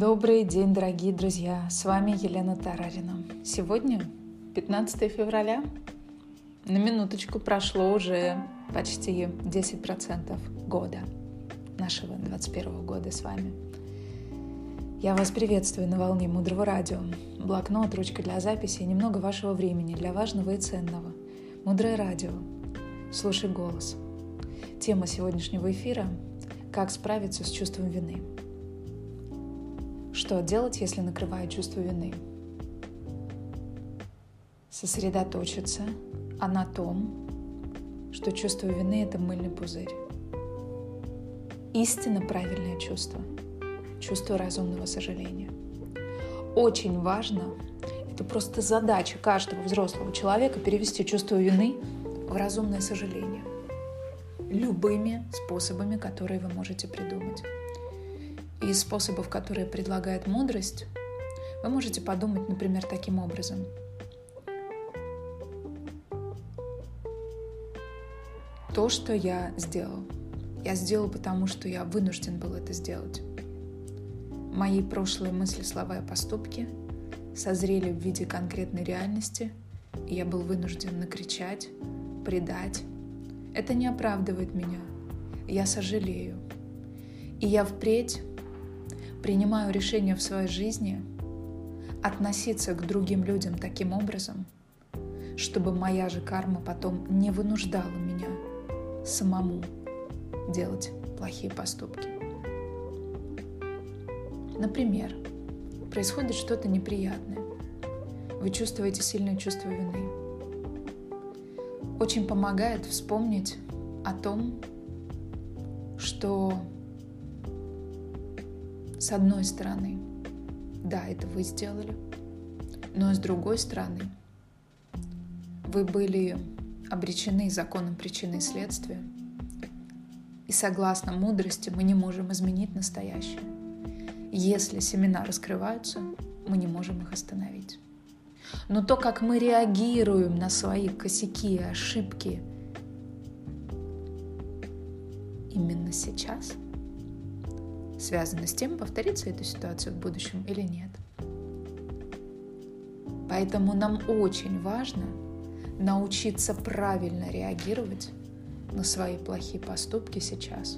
Добрый день, дорогие друзья! С вами Елена Тарарина. Сегодня 15 февраля. На минуточку прошло уже почти 10% года нашего 21 года с вами. Я вас приветствую на волне Мудрого Радио. Блокнот, ручка для записи и немного вашего времени для важного и ценного. Мудрое Радио. Слушай голос. Тема сегодняшнего эфира – как справиться с чувством вины – что делать, если накрывает чувство вины? Сосредоточиться а на том, что чувство вины – это мыльный пузырь. Истинно правильное чувство – чувство разумного сожаления. Очень важно, это просто задача каждого взрослого человека перевести чувство вины в разумное сожаление любыми способами, которые вы можете придумать из способов, которые предлагает мудрость, вы можете подумать, например, таким образом. То, что я сделал, я сделал, потому что я вынужден был это сделать. Мои прошлые мысли, слова и поступки созрели в виде конкретной реальности, и я был вынужден накричать, предать. Это не оправдывает меня. Я сожалею. И я впредь принимаю решение в своей жизни относиться к другим людям таким образом, чтобы моя же карма потом не вынуждала меня самому делать плохие поступки. Например, происходит что-то неприятное. Вы чувствуете сильное чувство вины. Очень помогает вспомнить о том, что с одной стороны, да, это вы сделали, но с другой стороны, вы были обречены законом причины и следствия, и согласно мудрости мы не можем изменить настоящее. Если семена раскрываются, мы не можем их остановить. Но то, как мы реагируем на свои косяки и ошибки именно сейчас – связано с тем, повторится эта ситуация в будущем или нет. Поэтому нам очень важно научиться правильно реагировать на свои плохие поступки сейчас.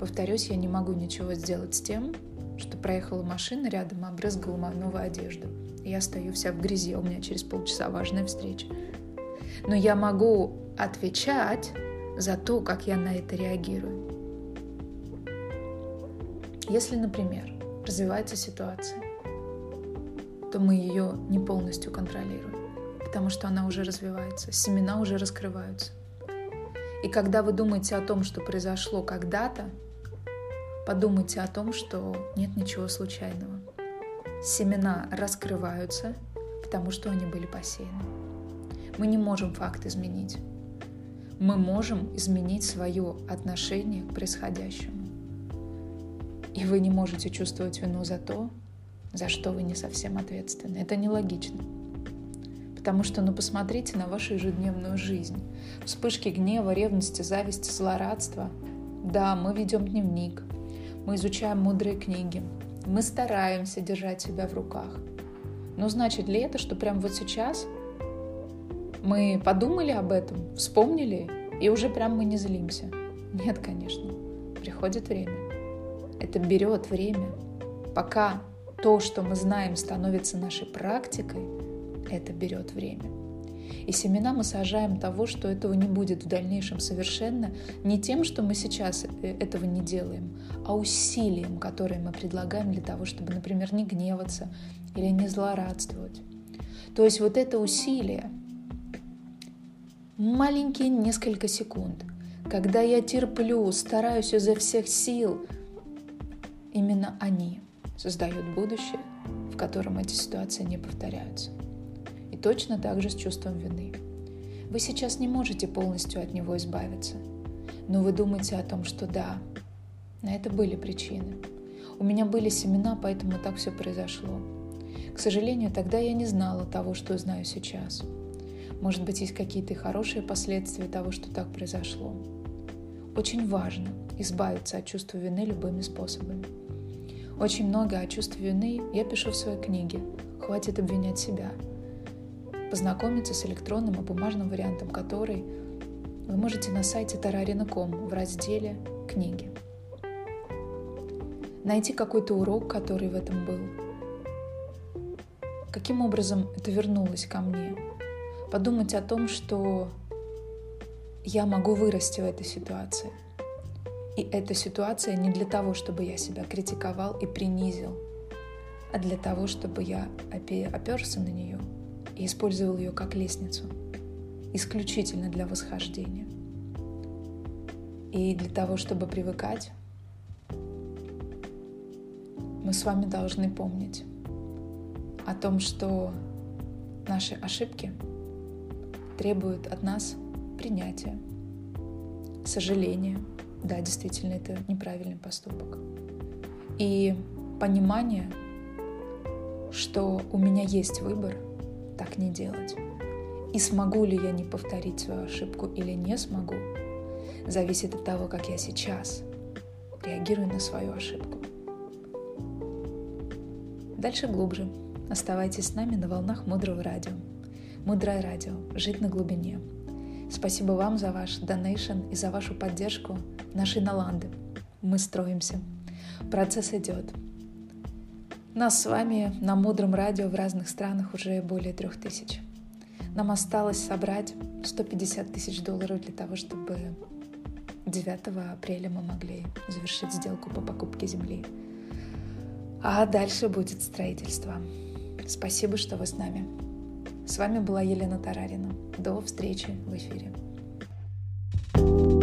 Повторюсь, я не могу ничего сделать с тем, что проехала машина рядом и обрызгала мою новую одежду. Я стою вся в грязи, а у меня через полчаса важная встреча. Но я могу отвечать за то, как я на это реагирую. Если, например, развивается ситуация, то мы ее не полностью контролируем, потому что она уже развивается, семена уже раскрываются. И когда вы думаете о том, что произошло когда-то, подумайте о том, что нет ничего случайного. Семена раскрываются, потому что они были посеяны. Мы не можем факт изменить. Мы можем изменить свое отношение к происходящему. И вы не можете чувствовать вину за то, за что вы не совсем ответственны. Это нелогично. Потому что, ну посмотрите на вашу ежедневную жизнь. Вспышки гнева, ревности, зависти, злорадства. Да, мы ведем дневник, мы изучаем мудрые книги, мы стараемся держать себя в руках. Но значит ли это, что прямо вот сейчас мы подумали об этом, вспомнили, и уже прям мы не злимся? Нет, конечно. Приходит время. Это берет время. Пока то, что мы знаем, становится нашей практикой, это берет время. И семена мы сажаем того, что этого не будет в дальнейшем совершенно не тем, что мы сейчас э, этого не делаем, а усилием, которое мы предлагаем для того, чтобы, например, не гневаться или не злорадствовать. То есть вот это усилие, маленькие несколько секунд, когда я терплю, стараюсь изо всех сил, Именно они создают будущее, в котором эти ситуации не повторяются. И точно так же с чувством вины. Вы сейчас не можете полностью от него избавиться, но вы думаете о том, что да, на это были причины. У меня были семена, поэтому так все произошло. К сожалению, тогда я не знала того, что знаю сейчас. Может быть, есть какие-то хорошие последствия того, что так произошло. Очень важно избавиться от чувства вины любыми способами. Очень много о чувстве вины я пишу в своей книге «Хватит обвинять себя». Познакомиться с электронным и бумажным вариантом которой вы можете на сайте tararina.com в разделе «Книги». Найти какой-то урок, который в этом был. Каким образом это вернулось ко мне? Подумать о том, что я могу вырасти в этой ситуации – и эта ситуация не для того, чтобы я себя критиковал и принизил, а для того, чтобы я оперся на нее и использовал ее как лестницу, исключительно для восхождения. И для того, чтобы привыкать, мы с вами должны помнить о том, что наши ошибки требуют от нас принятия, сожаления – да, действительно, это неправильный поступок. И понимание, что у меня есть выбор так не делать. И смогу ли я не повторить свою ошибку или не смогу, зависит от того, как я сейчас реагирую на свою ошибку. Дальше глубже. Оставайтесь с нами на волнах Мудрого радио. Мудрое радио. Жить на глубине. Спасибо вам за ваш донейшн и за вашу поддержку нашей Наланды. Мы строимся. Процесс идет. Нас с вами на мудром радио в разных странах уже более трех тысяч. Нам осталось собрать 150 тысяч долларов для того, чтобы 9 апреля мы могли завершить сделку по покупке земли. А дальше будет строительство. Спасибо, что вы с нами. С вами была Елена Тарарина. До встречи в эфире. thank you